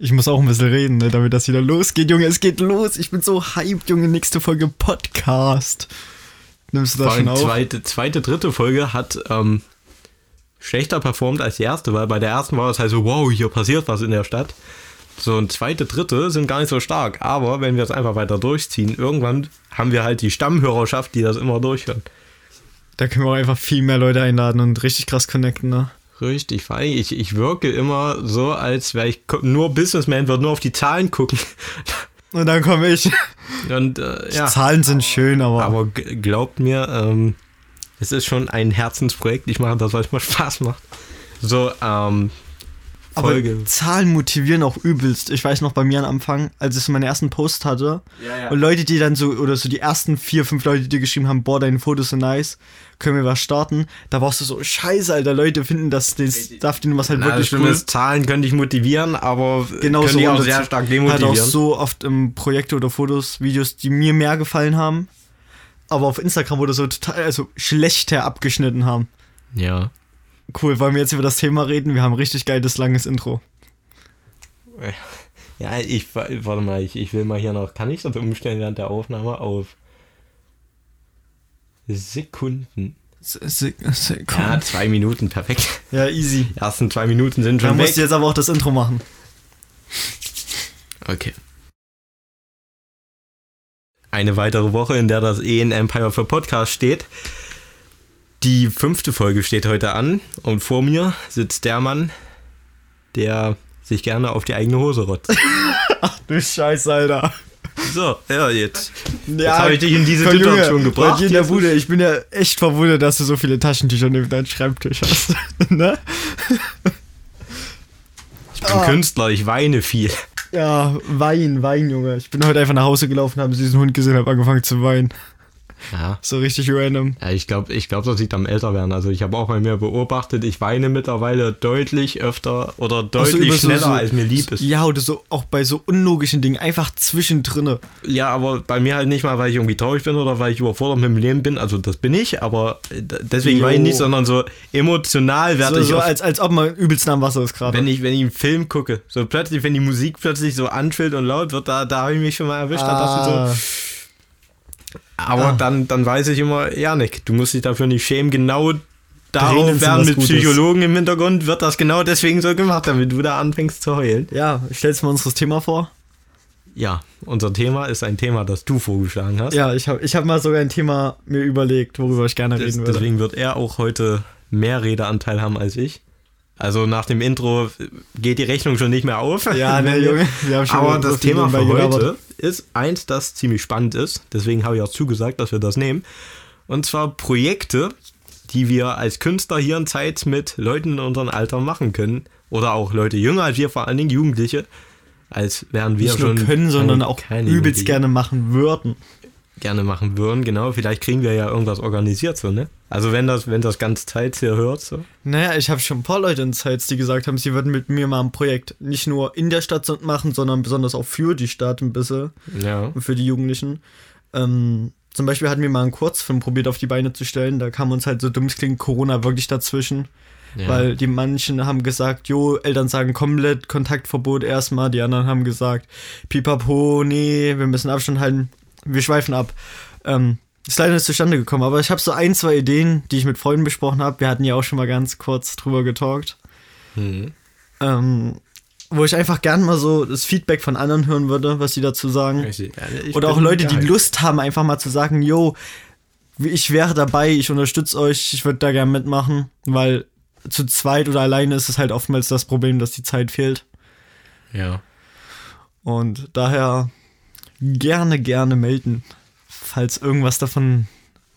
Ich muss auch ein bisschen reden, ne, damit das wieder losgeht, Junge. Es geht los. Ich bin so hyped, Junge. Nächste Folge Podcast. Nimmst du das schon auf? Zweite, zweite, dritte Folge hat ähm, schlechter performt als die erste, weil bei der ersten war es halt so, wow, hier passiert was in der Stadt. So, und zweite, dritte sind gar nicht so stark. Aber wenn wir es einfach weiter durchziehen, irgendwann haben wir halt die Stammhörerschaft, die das immer durchhören. Da können wir auch einfach viel mehr Leute einladen und richtig krass connecten, ne? Richtig, vor allem ich, ich wirke immer so, als wäre ich nur Businessman, würde nur auf die Zahlen gucken. Und dann komme ich. Und, äh, ja. Die Zahlen sind schön, aber. Aber glaubt mir, ähm, es ist schon ein Herzensprojekt. Ich mache das, weil es mir Spaß macht. So, ähm, Folge. Aber Zahlen motivieren auch übelst. Ich weiß noch bei mir am Anfang, als ich so meinen ersten Post hatte ja, ja. und Leute, die dann so, oder so die ersten vier, fünf Leute, die geschrieben haben, boah, deine Fotos sind nice, können wir was starten, da warst du so, scheiße, Alter, Leute finden das, den Stuff, den was halt Na, wirklich cool. Ist, Zahlen können dich motivieren, aber genau können so dich auch sehr stark demotivieren. Halt auch so oft im Projekte oder Fotos, Videos, die mir mehr gefallen haben, aber auf Instagram wurde so total, also schlechter abgeschnitten haben. Ja. Cool, wollen wir jetzt über das Thema reden? Wir haben richtig geiles, langes Intro. Ja, ich warte mal, ich, ich will mal hier noch, kann ich das umstellen während der Aufnahme auf Sekunden? Sekunden. Ja, zwei Minuten, perfekt. Ja, easy. Die ersten zwei Minuten sind schon Dann weg. musst du jetzt aber auch das Intro machen. Okay. Eine weitere Woche, in der das EN Empire für Podcast steht. Die fünfte Folge steht heute an und vor mir sitzt der Mann, der sich gerne auf die eigene Hose rotzt. Ach du Scheiße, Alter. So, ja, jetzt. Ja, jetzt habe ich dich in diese Situation gebracht. In der Bude. Ich bin ja echt verwundert, dass du so viele Taschentücher neben deinem Schreibtisch hast. ne? Ich bin ah. Künstler, ich weine viel. Ja, Wein, Wein, Junge. Ich bin heute einfach nach Hause gelaufen, habe diesen Hund gesehen, habe angefangen zu weinen. Ja. So richtig random. Ja, ich glaube, ich glaub, das liegt am Älterwerden. Also ich habe auch bei mir beobachtet, ich weine mittlerweile deutlich öfter oder deutlich so, schneller, so, als mir lieb ist. Ja, oder so auch bei so unlogischen Dingen, einfach zwischendrin. Ja, aber bei mir halt nicht mal, weil ich irgendwie traurig bin oder weil ich überfordert mit dem Leben bin. Also das bin ich, aber deswegen weine ich nicht, sondern so emotional werde so, ich. So als, als ob man übelst am Wasser ist gerade. Wenn ich, wenn ich einen Film gucke, so plötzlich, wenn die Musik plötzlich so anschwillt und laut wird, da, da habe ich mich schon mal erwischt. Ah. Da dachte ich so, aber ah. dann, dann weiß ich immer, Janik, du musst dich dafür nicht schämen. Genau darauf werden mit Psychologen im Hintergrund wird das genau deswegen so gemacht, damit du da anfängst zu heulen. Ja, stellst du mal unseres Thema vor? Ja, unser Thema ist ein Thema, das du vorgeschlagen hast. Ja, ich habe ich hab mal sogar ein Thema mir überlegt, worüber ich gerne reden würde. Deswegen wird er auch heute mehr Redeanteil haben als ich. Also nach dem Intro geht die Rechnung schon nicht mehr auf. Ja, ne, Junge. Wir haben schon Aber das Thema für heute ist eins, das ziemlich spannend ist. Deswegen habe ich auch zugesagt, dass wir das nehmen. Und zwar Projekte, die wir als Künstler hier in Zeit mit Leuten in unserem Alter machen können. Oder auch Leute jünger als wir, vor allen Dingen Jugendliche. Als wären wir Nicht schon. Nicht nur können, sondern auch übelst gerne machen würden gerne machen würden, genau. Vielleicht kriegen wir ja irgendwas organisiert, so, ne? Also wenn das, wenn das ganz Zeit hier hört, so. Naja, ich habe schon ein paar Leute in Zeits, die gesagt haben, sie würden mit mir mal ein Projekt nicht nur in der Stadt machen, sondern besonders auch für die Stadt ein bisschen. Ja. Und für die Jugendlichen. Ähm, zum Beispiel hatten wir mal einen Kurzfilm probiert auf die Beine zu stellen. Da kam uns halt so dumm es klingt Corona wirklich dazwischen. Ja. Weil die manchen haben gesagt, jo, Eltern sagen komplett Kontaktverbot erstmal. Die anderen haben gesagt, pipapo, nee, wir müssen Abstand halten wir schweifen ab. Ähm, ist leider nicht zustande gekommen, aber ich habe so ein, zwei Ideen, die ich mit Freunden besprochen habe. Wir hatten ja auch schon mal ganz kurz drüber getalkt. Mhm. Ähm, wo ich einfach gern mal so das Feedback von anderen hören würde, was sie dazu sagen. Ich, ich Oder auch Leute, geil. die Lust haben, einfach mal zu sagen, yo, ich wäre dabei, ich unterstütze euch, ich würde da gern mitmachen, weil zu zweit oder alleine ist es halt oftmals das Problem, dass die Zeit fehlt. Ja. Und daher gerne, gerne melden, falls irgendwas davon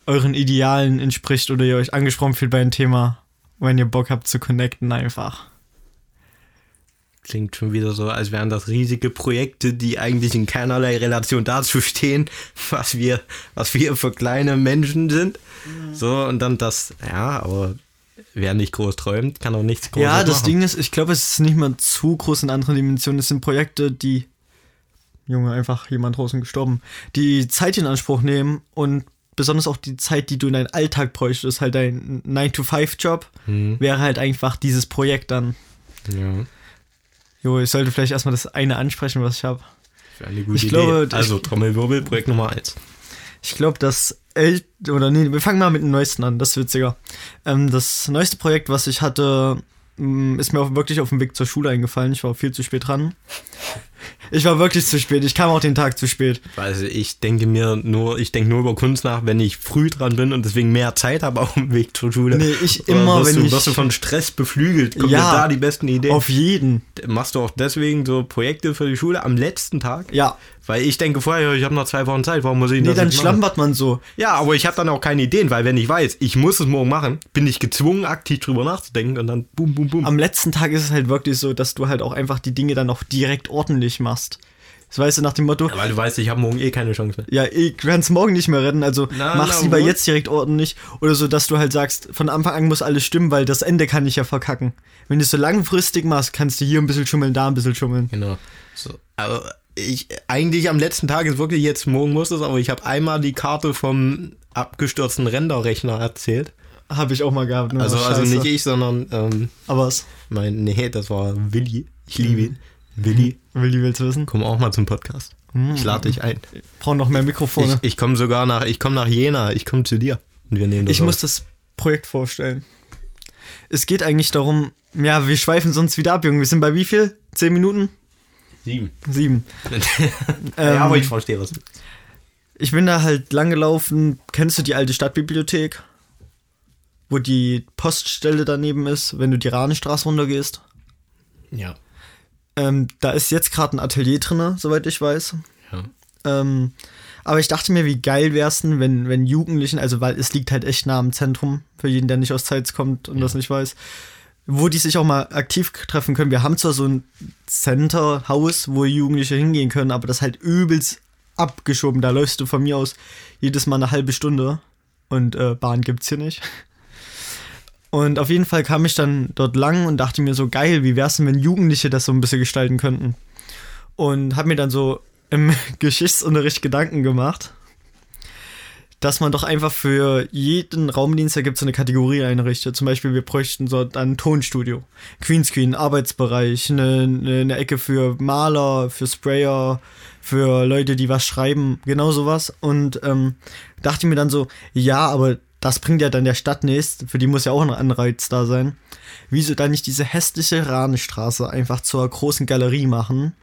euren Idealen entspricht oder ihr euch angesprochen fühlt bei einem Thema, wenn ihr Bock habt zu connecten einfach. Klingt schon wieder so, als wären das riesige Projekte, die eigentlich in keinerlei Relation dazu stehen, was wir, was wir für kleine Menschen sind. Mhm. So, und dann das, ja, aber wer nicht groß träumt, kann auch nichts groß Ja, das machen. Ding ist, ich glaube, es ist nicht mal zu groß in anderen Dimensionen. Es sind Projekte, die Junge, einfach jemand draußen gestorben, die Zeit in Anspruch nehmen und besonders auch die Zeit, die du in deinen Alltag bräuchtest, halt dein 9-to-5-Job, mhm. wäre halt einfach dieses Projekt dann. Ja. Jo, ich sollte vielleicht erstmal das eine ansprechen, was ich habe. Für eine gute ich Idee. Glaube, also Trommelwirbel, Projekt Nummer 1. Ich glaube, das El oder nee, wir fangen mal mit dem neuesten an, das ist witziger. Ähm, das neueste Projekt, was ich hatte, mm, ist mir auch wirklich auf dem Weg zur Schule eingefallen. Ich war viel zu spät dran. Ich war wirklich zu spät. Ich kam auch den Tag zu spät. Also ich denke mir nur, ich denke nur über Kunst nach, wenn ich früh dran bin und deswegen mehr Zeit habe auf dem Weg zur Schule. Nee, ich immer, wenn du, ich... Wirst du von Stress beflügelt? Kommt ja, da die besten Ideen? Auf jeden. Machst du auch deswegen so Projekte für die Schule am letzten Tag? Ja. Weil ich denke vorher, ich habe noch zwei Wochen Zeit, warum muss ich nee, das dann schlampert man so. Ja, aber ich habe dann auch keine Ideen, weil wenn ich weiß, ich muss es morgen machen, bin ich gezwungen, aktiv drüber nachzudenken und dann bum, bum, bum. Am letzten Tag ist es halt wirklich so, dass du halt auch einfach die Dinge dann auch direkt ordentlich machst. Das weißt du nach dem Motto. Ja, weil du weißt, ich habe morgen eh keine Chance mehr. Ja, ich kann es morgen nicht mehr retten, also na, mach's na, lieber gut. jetzt direkt ordentlich. Oder so, dass du halt sagst, von Anfang an muss alles stimmen, weil das Ende kann ich ja verkacken. Wenn du es so langfristig machst, kannst du hier ein bisschen schummeln, da ein bisschen schummeln. Genau. So, aber ich, eigentlich am letzten Tag ist wirklich jetzt, morgen muss es, aber ich habe einmal die Karte vom abgestürzten Renderrechner erzählt. Habe ich auch mal gehabt. Also, also nicht ich, sondern. Ähm, aber was? Mein, nee, das war Willi. Ich liebe ihn. Willi. Willi willst du wissen? Komm auch mal zum Podcast. Mhm. Ich lade dich ein. Ich brauche noch mehr Mikrofone. Ich, ich komme sogar nach, ich komme nach Jena, ich komme zu dir. Und wir nehmen das Ich auf. muss das Projekt vorstellen. Es geht eigentlich darum, ja, wir schweifen sonst wieder ab, Junge. Wir sind bei wie viel? Zehn Minuten? Sieben. Sieben. ähm, ja, aber ich verstehe was. Ich bin da halt lang gelaufen. Kennst du die alte Stadtbibliothek? Wo die Poststelle daneben ist, wenn du die Rahnstraße runtergehst? Ja. Ähm, da ist jetzt gerade ein Atelier drin, soweit ich weiß. Ja. Ähm, aber ich dachte mir, wie geil wäre es denn, wenn, wenn Jugendlichen, also weil es liegt halt echt nah am Zentrum, für jeden, der nicht aus Zeitz kommt und ja. das nicht weiß, wo die sich auch mal aktiv treffen können. Wir haben zwar so ein Center-Haus, wo Jugendliche hingehen können, aber das halt übelst abgeschoben. Da läufst du von mir aus jedes Mal eine halbe Stunde und äh, Bahn gibt's hier nicht. Und auf jeden Fall kam ich dann dort lang und dachte mir so, geil, wie wär's denn, wenn Jugendliche das so ein bisschen gestalten könnten? Und habe mir dann so im Geschichtsunterricht Gedanken gemacht, dass man doch einfach für jeden Raumdienst, da gibt es eine Kategorie einrichtet. Zum Beispiel, wir bräuchten so ein Tonstudio, Queenscreen, Arbeitsbereich, eine, eine Ecke für Maler, für Sprayer, für Leute, die was schreiben, genau sowas. Und ähm, dachte mir dann so, ja, aber das bringt ja dann der Stadt nichts, für die muss ja auch ein Anreiz da sein. Wieso dann nicht diese hässliche Rahnestraße einfach zur großen Galerie machen?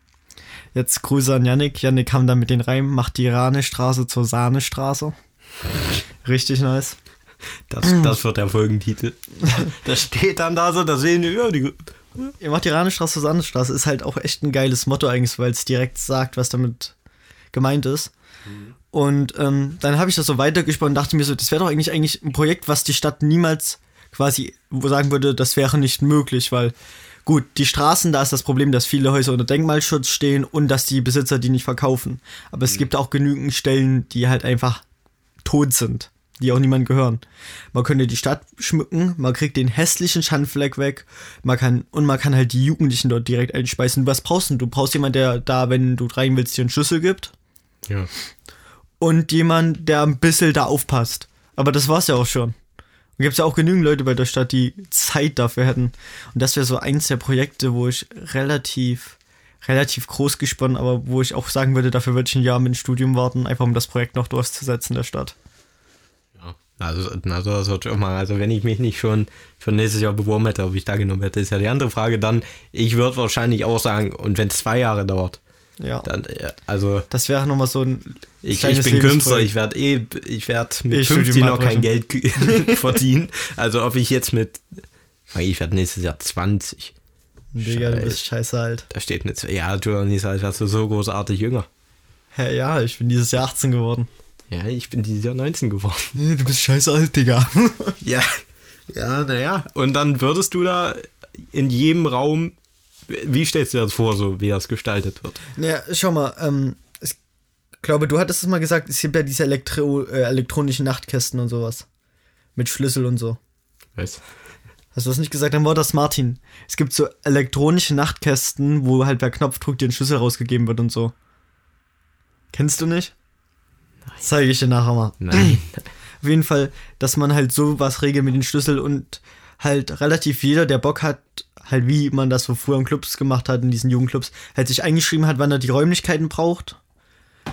Jetzt Grüße an Yannick. Yannick kam dann mit den Reim, macht die Rahnestraße zur Sahnestraße. Richtig nice. Das, das wird der Folgentitel. das steht dann da so, da sehen wir, ja, die. Ihr macht die Rahnestraße zur Sahnestraße, ist halt auch echt ein geiles Motto eigentlich, weil es direkt sagt, was damit gemeint ist. Mhm. Und ähm, dann habe ich das so weitergesponnen und dachte mir so, das wäre doch eigentlich eigentlich ein Projekt, was die Stadt niemals quasi sagen würde, das wäre nicht möglich, weil gut, die Straßen, da ist das Problem, dass viele Häuser unter Denkmalschutz stehen und dass die Besitzer die nicht verkaufen. Aber es mhm. gibt auch genügend Stellen, die halt einfach tot sind, die auch niemand gehören. Man könnte die Stadt schmücken, man kriegt den hässlichen Schandfleck weg, man kann und man kann halt die Jugendlichen dort direkt einspeisen. Was brauchst du? Du brauchst jemanden, der da, wenn du rein willst, dir einen Schlüssel gibt. Ja und jemand, der ein bisschen da aufpasst. Aber das war's ja auch schon. Und gibt es ja auch genügend Leute bei der Stadt, die Zeit dafür hätten. Und das wäre so eins der Projekte, wo ich relativ, relativ groß gesponnen, aber wo ich auch sagen würde, dafür würde ich ein Jahr mit dem Studium warten, einfach um das Projekt noch durchzusetzen der Stadt. Ja, also, also das wird schon mal, also wenn ich mich nicht schon für nächstes Jahr beworben hätte, ob ich da genommen hätte, ist ja die andere Frage. Dann, ich würde wahrscheinlich auch sagen, und wenn es zwei Jahre dauert, ja. Dann, also. Das wäre nochmal so ein. Ich, ich bin Künstler, ich werde eh, ich werde mit ich 50 noch kein Geld verdienen. Also ob ich jetzt mit, ich werde nächstes Jahr 20. Digga, du bist scheiße alt. Da steht nicht, ja, du nicht alt, wärst du so großartig jünger. Hä, ja, ich bin dieses Jahr 18 geworden. Ja, ich bin dieses Jahr 19 geworden. Nee, du bist scheiße alt, Digga. ja. Ja, naja. Und dann würdest du da in jedem Raum wie stellst du dir das vor, so wie das gestaltet wird? Ja, schau mal, ähm, ich glaube, du hattest es mal gesagt, es gibt ja diese Elektro äh, elektronischen Nachtkästen und sowas. Mit Schlüssel und so. Was? Hast du das nicht gesagt? Dann war das Martin. Es gibt so elektronische Nachtkästen, wo halt per Knopfdruck dir ein Schlüssel rausgegeben wird und so. Kennst du nicht? Nein. Zeige ich dir nachher mal. Nein. Auf jeden Fall, dass man halt sowas regelt mit den Schlüssel und halt relativ jeder, der Bock hat, halt wie man das so früher in Clubs gemacht hat, in diesen Jugendclubs, halt sich eingeschrieben hat, wann er die Räumlichkeiten braucht,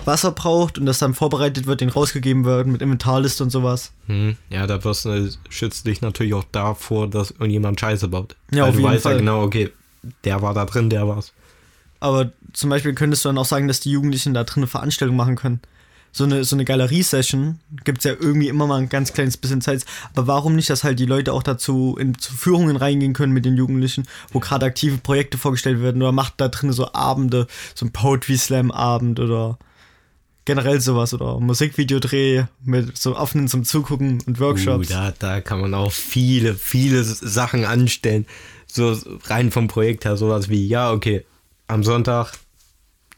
was er braucht und das dann vorbereitet wird, den rausgegeben wird mit Inventarliste und sowas. Hm, ja, da wirst du, schützt dich natürlich auch davor, dass irgendjemand Scheiße baut. Ja, Weil auf du jeden weißt Fall. ja genau, okay, der war da drin, der war's. Aber zum Beispiel könntest du dann auch sagen, dass die Jugendlichen da drin eine Veranstaltung machen können. So eine, so eine Galerie-Session gibt es ja irgendwie immer mal ein ganz kleines bisschen Zeit. Aber warum nicht, dass halt die Leute auch dazu in zu Führungen reingehen können mit den Jugendlichen, wo gerade aktive Projekte vorgestellt werden oder macht da drin so Abende, so ein Poetry Slam-Abend oder generell sowas oder Musikvideodreh mit so offenen zum Zugucken und Workshops. Uh, da, da kann man auch viele, viele Sachen anstellen. So rein vom Projekt her, sowas wie, ja, okay, am Sonntag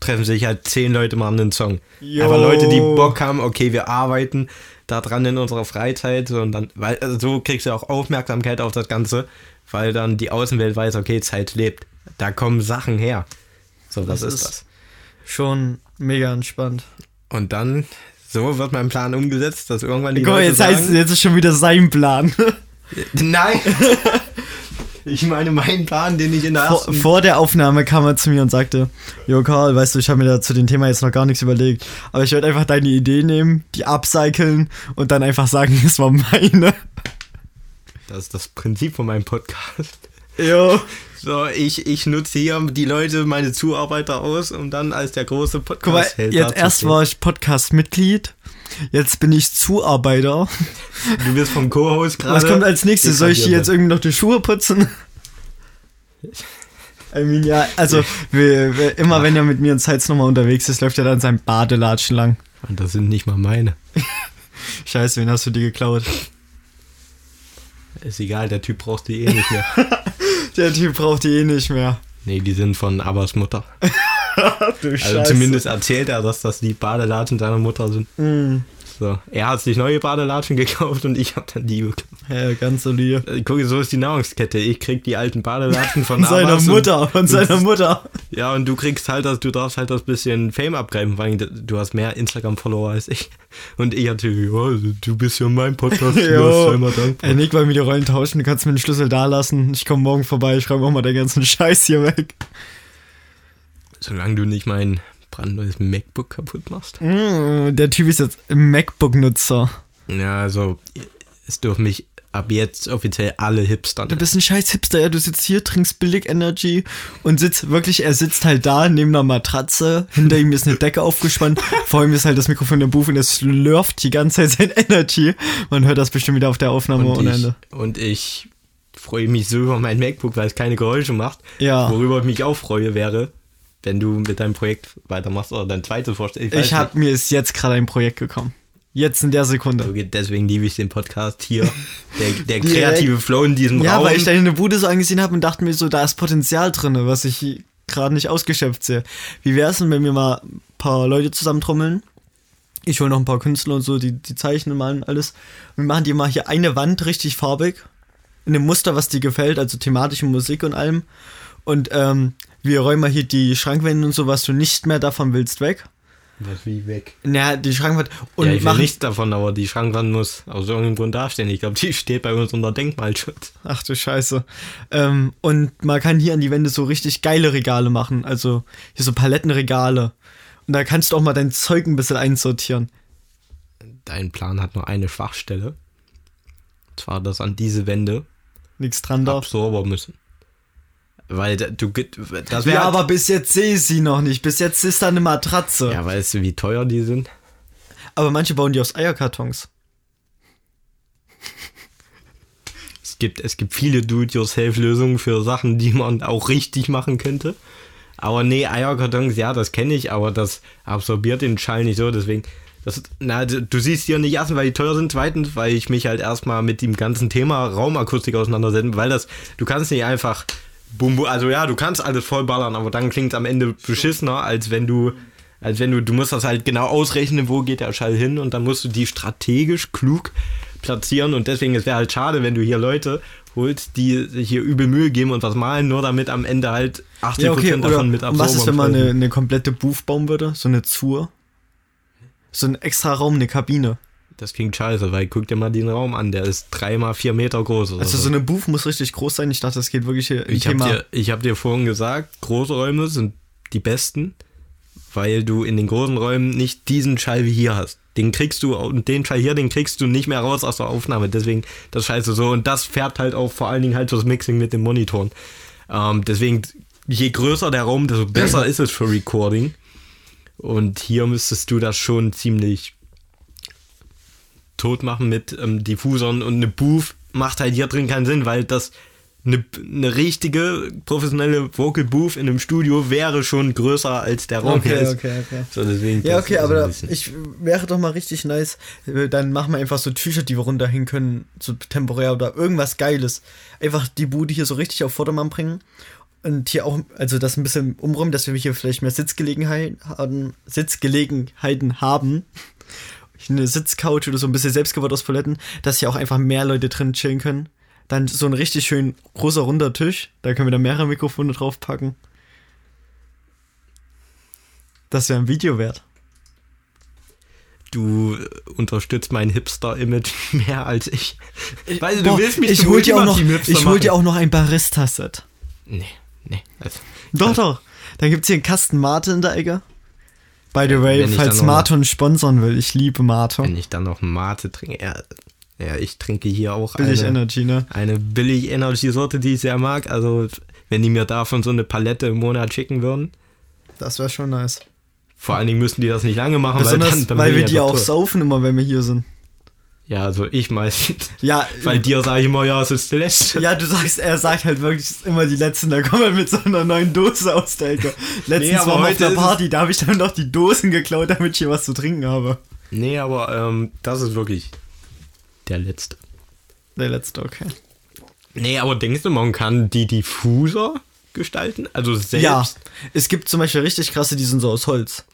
treffen sich halt zehn Leute mal an den Song. Jo. Aber Leute, die Bock haben, okay, wir arbeiten da dran in unserer Freizeit so, und dann, weil also so kriegst du auch Aufmerksamkeit auf das Ganze, weil dann die Außenwelt weiß, okay, Zeit lebt. Da kommen Sachen her. So, was Das ist das? Schon mega entspannt. Und dann, so wird mein Plan umgesetzt, dass irgendwann die Guck mal, Leute jetzt heißt sagen, jetzt ist schon wieder sein Plan. Nein! ich meine meinen Plan, den ich in der vor, ersten... vor der Aufnahme kam er zu mir und sagte, Jo Karl, weißt du, ich habe mir da zu dem Thema jetzt noch gar nichts überlegt, aber ich werde einfach deine Idee nehmen, die upcyclen und dann einfach sagen, es war meine. Das ist das Prinzip von meinem Podcast. Jo. So, ich, ich nutze hier die Leute, meine Zuarbeiter aus, um dann als der große Guck mal, podcast jetzt erst war ich Podcast-Mitglied, jetzt bin ich Zuarbeiter. Du bist vom Co-Host gerade. Was kommt als nächstes? Soll ich hier jetzt irgendwie noch die Schuhe putzen? I mean, ja, also wir, wir, immer wenn er mit mir in Zeits nochmal unterwegs ist, läuft er dann sein Badelatschen lang. Und das sind nicht mal meine. Scheiße, wen hast du die geklaut? Ist egal, der Typ braucht die eh nicht mehr. Der Typ braucht die eh nicht mehr. nee, die sind von Abbas Mutter. Du Also zumindest erzählt er, dass das die Badelatschen seiner Mutter sind. Mm, So, er hat sich neue Badelatschen gekauft und ich habe dann die bekommen. ja, ganz solide. Äh, Guck, so ist die Nahrungskette. Ich krieg die alten Badelatschen von Von seiner und- Mutter, von seiner Mutter. Ja, und du kriegst halt das, du darfst halt das bisschen Fame abgreifen, weil du hast mehr Instagram-Follower als ich. Und ich hatte, ja, du bist ja mein Podcast, Jo. mal dankbar. Ey, Nick, weil wir die Rollen tauschen, du kannst mir den Schlüssel da lassen. Ich komme morgen vorbei, ich räume auch mal den ganzen Scheiß hier weg. Solange du nicht mein brandneues MacBook kaputt machst. Mm, der Typ ist jetzt MacBook-Nutzer. Ja, also, es dürfen mich ab jetzt offiziell alle Hipster Du bist ein scheiß Hipster, ja. Du sitzt hier, trinkst billig Energy und sitzt wirklich, er sitzt halt da neben einer Matratze. Hinter ihm ist eine Decke aufgespannt. Vor ihm ist halt das Mikrofon der Buch und er slurft die ganze Zeit sein Energy. Man hört das bestimmt wieder auf der Aufnahme und ohne ich, Ende. und ich freue mich so über mein MacBook, weil es keine Geräusche macht. Ja. Worüber ich mich auch freue, wäre, wenn du mit deinem Projekt weitermachst oder dein zweites vorstellst. weiß Ich hab, mir ist jetzt gerade ein Projekt gekommen. Jetzt in der Sekunde. Okay, deswegen liebe ich den Podcast hier. Der, der kreative Flow in diesem Ja, Raum. weil ich deine Bude so angesehen habe und dachte mir so, da ist Potenzial drin, was ich gerade nicht ausgeschöpft sehe. Wie wäre es denn, wenn wir mal ein paar Leute zusammentrommeln? Ich hole noch ein paar Künstler und so, die, die zeichnen mal und alles. Und wir machen dir mal hier eine Wand richtig farbig. In dem Muster, was dir gefällt, also thematische Musik und allem. Und ähm, wir räumen mal hier die Schrankwände und so, was du nicht mehr davon willst, weg. Was wie weg. Naja, die Schrankwand. Und ja, ich will nichts davon, aber die Schrankwand muss aus irgendeinem Grund dastehen. Ich glaube, die steht bei uns unter Denkmalschutz. Ach du Scheiße. Ähm, und man kann hier an die Wände so richtig geile Regale machen. Also hier so Palettenregale. Und da kannst du auch mal dein Zeug ein bisschen einsortieren. Dein Plan hat nur eine Schwachstelle. Und zwar, dass an diese Wände Nichts dran darf. Absorber müssen. Weil du das Ja, aber bis jetzt sehe ich sie noch nicht. Bis jetzt ist da eine Matratze. ja, weißt du, wie teuer die sind? Aber manche bauen die aus Eierkartons. Es gibt, es gibt viele Do-it-yourself-Lösungen für Sachen, die man auch richtig machen könnte. Aber nee, Eierkartons, ja, das kenne ich, aber das absorbiert den Schall nicht so, deswegen. Das, na, du siehst hier nicht erstens, weil die teuer sind, zweitens, weil ich mich halt erstmal mit dem ganzen Thema Raumakustik auseinandersetze, weil das, du kannst nicht einfach, bum, bum, also ja, du kannst alles vollballern, aber dann klingt es am Ende beschissener, als wenn du, als wenn du, du musst das halt genau ausrechnen, wo geht der Schall hin und dann musst du die strategisch klug platzieren und deswegen es wäre halt schade, wenn du hier Leute holst, die sich hier übel Mühe geben und was malen, nur damit am Ende halt 80% Ja, okay. Davon mit was ist, wenn man eine, eine komplette Booth bauen würde? So eine Zur? So ein extra Raum, eine Kabine. Das klingt scheiße, weil guck dir mal den Raum an, der ist dreimal vier Meter groß. also so eine Booth muss richtig groß sein. Ich dachte, das geht wirklich hier ich Thema. Hab dir, ich habe dir vorhin gesagt, große Räume sind die besten, weil du in den großen Räumen nicht diesen Schall wie hier hast. Den kriegst du, und den Schall hier, den kriegst du nicht mehr raus aus der Aufnahme. Deswegen das scheiße so. Und das färbt halt auch vor allen Dingen halt das Mixing mit den Monitoren. Ähm, deswegen, je größer der Raum, desto besser ist es für Recording. Und hier müsstest du das schon ziemlich tot machen mit ähm, Diffusern und eine Booth macht halt hier drin keinen Sinn, weil das eine, eine richtige professionelle Vocal Booth in einem Studio wäre schon größer als der Raum okay, hier ist. Okay, okay. So, deswegen ja, okay, aber ich wäre doch mal richtig nice. Dann machen wir einfach so Tücher, die wir runterhängen können, so temporär oder irgendwas Geiles. Einfach die Bude hier so richtig auf Vordermann bringen. Und hier auch, also das ein bisschen umräumen, dass wir hier vielleicht mehr Sitzgelegenheiten haben, Sitzgelegenheiten haben eine Sitzcouch oder so ein bisschen selbstgebaut aus Paletten, dass hier auch einfach mehr Leute drin chillen können. Dann so ein richtig schön großer runder Tisch, da können wir dann mehrere Mikrofone draufpacken. Das wäre ein Video wert. Du unterstützt mein Hipster-Image mehr als ich. ich weißt, du willst mich ich hol dir auch noch, Ich hol dir auch noch ein Barista-Set. Nee, nee. Also, doch, doch. Dann gibt es hier einen Kasten Mate in der Ecke. By the way, falls Marton sponsern will, ich liebe Mate. Wenn ich dann noch Mate trinke, ja, ja ich trinke hier auch billig eine, Energy, ne? eine billig Energy Sorte, die ich sehr mag. Also wenn die mir davon so eine Palette im Monat schicken würden. Das wäre schon nice. Vor allen Dingen müssten die das nicht lange machen, weil, dann, dann weil wir die auch saufen immer, wenn wir hier sind. Ja, also ich meistens. Ja. Weil dir sage ich immer, ja, es ist der letzte. Ja, du sagst, er sagt halt wirklich immer die letzten, da kommt er mit so einer neuen Dose aus der Ecke. Letztens nee, war auf der Party, da habe ich dann noch die Dosen geklaut, damit ich hier was zu trinken habe. Nee, aber ähm, das ist wirklich der letzte. Der letzte, okay. Nee, aber denkst du, man kann die Diffuser gestalten? Also selbst? Ja, es gibt zum Beispiel richtig krasse, die sind so aus Holz.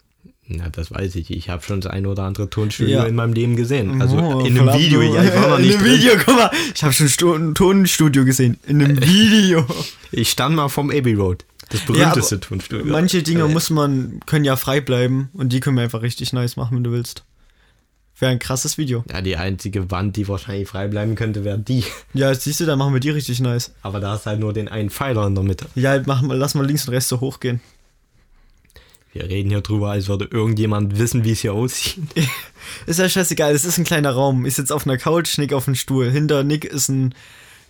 Na, das weiß ich. Ich habe schon das eine oder andere Tonstudio ja. in meinem Leben gesehen. Also oh, in einem Video. Ja, ich war noch nicht in einem. Video, guck mal. Ich habe schon ein Tonstudio gesehen. In einem Video. Ich stand mal vom Abbey Road. Das berühmteste ja, Tonstudio. Manche Dinge muss man, können ja frei bleiben und die können wir einfach richtig nice machen, wenn du willst. Wäre ein krasses Video. Ja, die einzige Wand, die wahrscheinlich frei bleiben könnte, wäre die. Ja, siehst du, dann machen wir die richtig nice. Aber da ist halt nur den einen Pfeiler in der Mitte. Ja, mach mal, lass mal links und rechts so hochgehen. Wir reden hier drüber, als würde irgendjemand wissen, wie es hier aussieht. ist ja scheißegal, es ist ein kleiner Raum. Ich sitze auf einer Couch, Nick auf dem Stuhl. Hinter Nick ist ein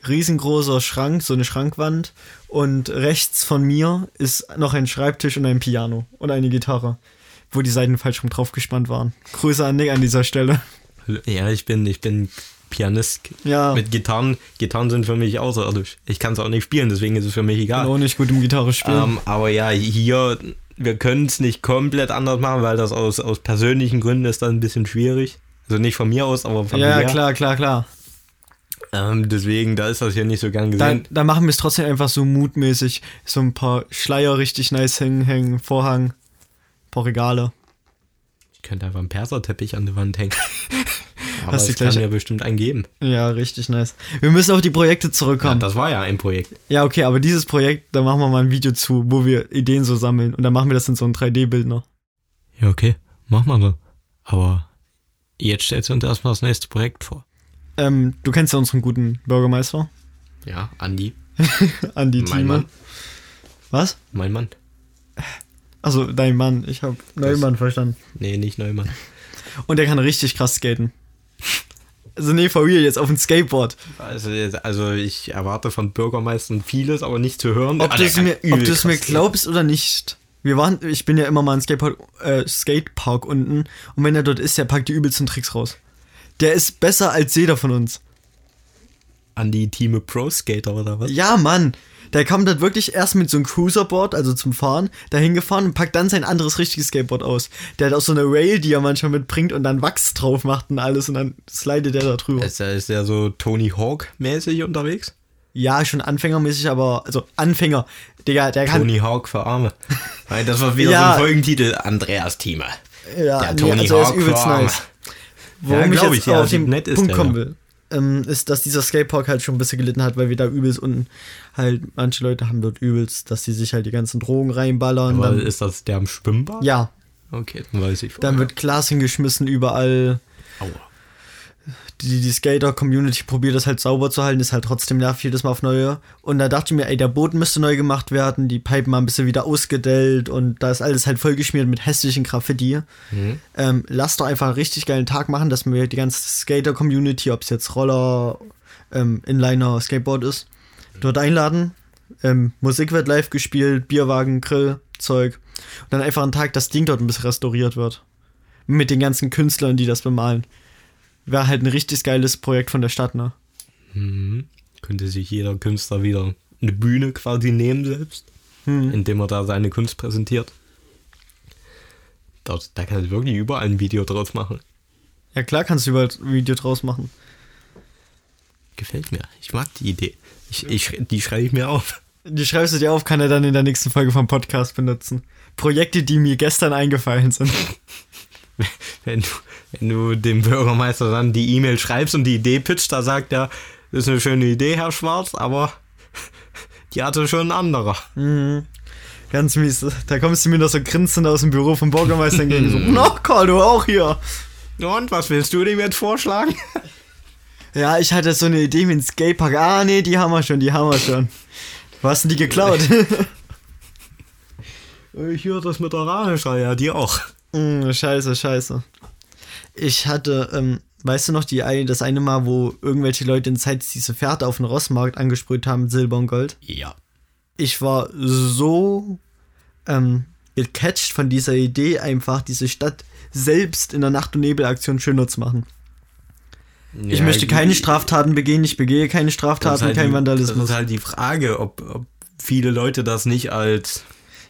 riesengroßer Schrank, so eine Schrankwand. Und rechts von mir ist noch ein Schreibtisch und ein Piano und eine Gitarre, wo die Seiten falsch rum draufgespannt waren. Grüße an Nick an dieser Stelle. Ja, ich bin, ich bin Pianist. Ja. Mit Gitarren. Gitarren sind für mich außerirdisch. Ich kann es auch nicht spielen, deswegen ist es für mich egal. Ich bin auch nicht gut im Gitarre spielen. Ähm, aber ja, hier wir können es nicht komplett anders machen, weil das aus, aus persönlichen Gründen ist dann ein bisschen schwierig. Also nicht von mir aus, aber von mir. Ja, klar, klar, klar. Ähm, deswegen, da ist das hier nicht so gern gesehen. Da, da machen wir es trotzdem einfach so mutmäßig. So ein paar Schleier richtig nice hängen, hängen Vorhang, ein paar Regale. Ich könnte einfach einen Perserteppich an die Wand hängen. Aber es kann ja bestimmt einen geben. Ja, richtig nice. Wir müssen auf die Projekte zurückkommen. Ja, das war ja ein Projekt. Ja, okay, aber dieses Projekt, da machen wir mal ein Video zu, wo wir Ideen so sammeln. Und dann machen wir das in so einem 3D-Bildner. Ja, okay, machen wir so. Aber jetzt stellst du uns erstmal das nächste Projekt vor. Ähm, du kennst ja unseren guten Bürgermeister. Ja, Andi. Andi Mein Thieme. Mann. Was? Mein Mann. Also dein Mann, ich habe Neumann verstanden. Nee, nicht Neumann. Und der kann richtig krass skaten. Also nee, for real, jetzt auf dem Skateboard. Also, also ich erwarte von Bürgermeistern vieles, aber nicht zu hören. Ob du es mir, mir glaubst oder nicht. Wir waren, ich bin ja immer mal im Skatepark, äh, Skatepark unten und wenn er dort ist, der packt die übelsten Tricks raus. Der ist besser als jeder von uns. An die Team Pro Skater oder was? Ja, Mann. Der kommt dann wirklich erst mit so einem Cruiserboard, also zum Fahren, dahin gefahren und packt dann sein anderes richtiges Skateboard aus. Der hat auch so eine Rail, die er manchmal mitbringt und dann Wachs drauf macht und alles und dann slidet der da drüber. Ist der, ist der so Tony Hawk-mäßig unterwegs? Ja, schon anfängermäßig, aber also Anfänger. Digga, der kann. Tony Hawk für Arme. das war wieder ja, so ein Folgentitel. Andreas Thieme. Ja, der Tony nee, also Hawk ist übelst nice. Worum ja, ich jetzt ich, auf den Punkt kommen will ähm, ist, dass dieser Skatepark halt schon ein bisschen gelitten hat, weil wir da übelst unten halt, manche Leute haben dort übelst, dass sie sich halt die ganzen Drogen reinballern. Aber dann, ist das der am Schwimmbad? Ja. Okay, dann weiß ich. Vorher. Dann wird Glas hingeschmissen überall. Aua. Die, die Skater-Community probiert das halt sauber zu halten, ist halt trotzdem nervig jedes Mal auf neue. Und da dachte ich mir, ey, der Boden müsste neu gemacht werden, die Pipe mal ein bisschen wieder ausgedellt und da ist alles halt vollgeschmiert mit hässlichen Graffiti. Mhm. Ähm, lass doch einfach einen richtig geilen Tag machen, dass wir die ganze Skater-Community, ob es jetzt Roller, ähm, Inliner, Skateboard ist, dort einladen. Ähm, Musik wird live gespielt, Bierwagen, Grill, Zeug. Und dann einfach einen Tag das Ding dort ein bisschen restauriert wird. Mit den ganzen Künstlern, die das bemalen. Wäre halt ein richtig geiles Projekt von der Stadt, ne? Mhm. Könnte sich jeder Künstler wieder eine Bühne quasi nehmen selbst, mhm. indem er da seine Kunst präsentiert. Da, da kann du wirklich überall ein Video draus machen. Ja klar kannst du überall ein Video draus machen. Gefällt mir. Ich mag die Idee. Ich, ich, die schreibe ich mir auf. Die schreibst du dir auf, kann er dann in der nächsten Folge vom Podcast benutzen. Projekte, die mir gestern eingefallen sind. wenn du, wenn du dem Bürgermeister dann die E-Mail schreibst und die Idee pitcht, da sagt er, das ist eine schöne Idee, Herr Schwarz, aber die hatte schon ein anderer. Mhm. Ganz mies. Da kommst du mir noch so grinsend aus dem Büro vom Bürgermeister entgegen. so, na, Karl, du auch hier. Und was willst du dem jetzt vorschlagen? Ja, ich hatte so eine Idee mit dem Skatepark. Ah, nee, die haben wir schon, die haben wir schon. Wo hast denn die geklaut? ich höre das mit der Rahmenschrei, ja, die auch. Mm, scheiße, scheiße. Ich hatte, ähm, weißt du noch, die, das eine Mal, wo irgendwelche Leute in Zeit diese Pferde auf dem Rossmarkt angesprüht haben, Silber und Gold? Ja. Ich war so ähm, gecatcht von dieser Idee, einfach diese Stadt selbst in der Nacht- und Nebelaktion schöner zu machen. Ja, ich möchte keine Straftaten begehen, ich begehe keine Straftaten, halt kein die, Vandalismus. Das ist halt die Frage, ob, ob viele Leute das nicht als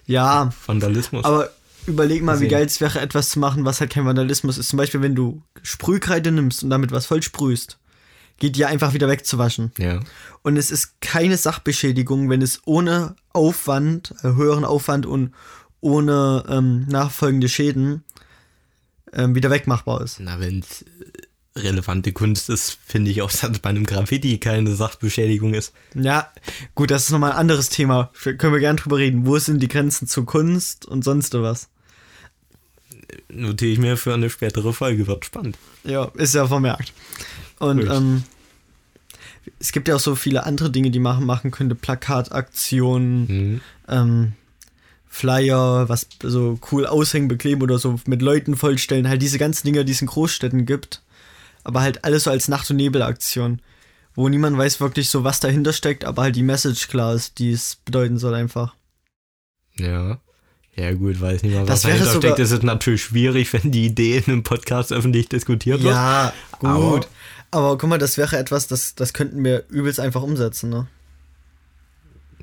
ja, Vandalismus. Aber überleg mal, sehen. wie geil es wäre, etwas zu machen, was halt kein Vandalismus ist. Zum Beispiel, wenn du Sprühkreide nimmst und damit was voll sprühst, geht die ja einfach wieder wegzuwaschen. Ja. Und es ist keine Sachbeschädigung, wenn es ohne Aufwand, äh, höheren Aufwand und ohne ähm, nachfolgende Schäden ähm, wieder wegmachbar ist. Na, wenn es äh, relevante Kunst ist, finde ich auch, dass bei einem Graffiti keine Sachbeschädigung ist. Ja, gut, das ist nochmal ein anderes Thema. Können wir gern drüber reden. Wo sind die Grenzen zu Kunst und sonst was? Notiere ich mir für eine spätere Folge, wird spannend. Ja, ist ja vermerkt. Und ähm, es gibt ja auch so viele andere Dinge, die man machen könnte. Plakataktionen, mhm. ähm, Flyer, was so cool aushängen, bekleben oder so mit Leuten vollstellen. Halt diese ganzen Dinge, die es in Großstädten gibt. Aber halt alles so als Nacht- und Nebelaktion. Wo niemand weiß wirklich so, was dahinter steckt, aber halt die Message klar ist, die es bedeuten soll einfach. Ja. Ja, gut, weiß nicht mal, was das dahinter sogar, steckt. Es ist natürlich schwierig, wenn die Idee in einem Podcast öffentlich diskutiert wird. Ja, gut. Aber, aber guck mal, das wäre etwas, das, das könnten wir übelst einfach umsetzen, ne?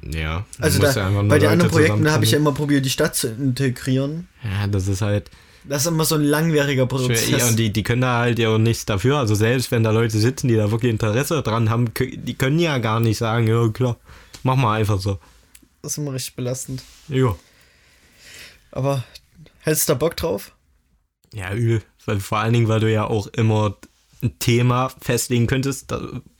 Ja. Also da, ja bei den anderen Projekten habe ich ja immer probiert, die Stadt zu integrieren. Ja, das ist halt. Das ist immer so ein langwieriger Prozess. Ja, und die, die können da halt ja auch nichts dafür. Also selbst wenn da Leute sitzen, die da wirklich Interesse dran haben, die können ja gar nicht sagen, ja klar, mach mal einfach so. Das ist immer richtig belastend. Ja. Aber hättest du da Bock drauf? Ja, übel. Weil, vor allen Dingen, weil du ja auch immer ein Thema festlegen könntest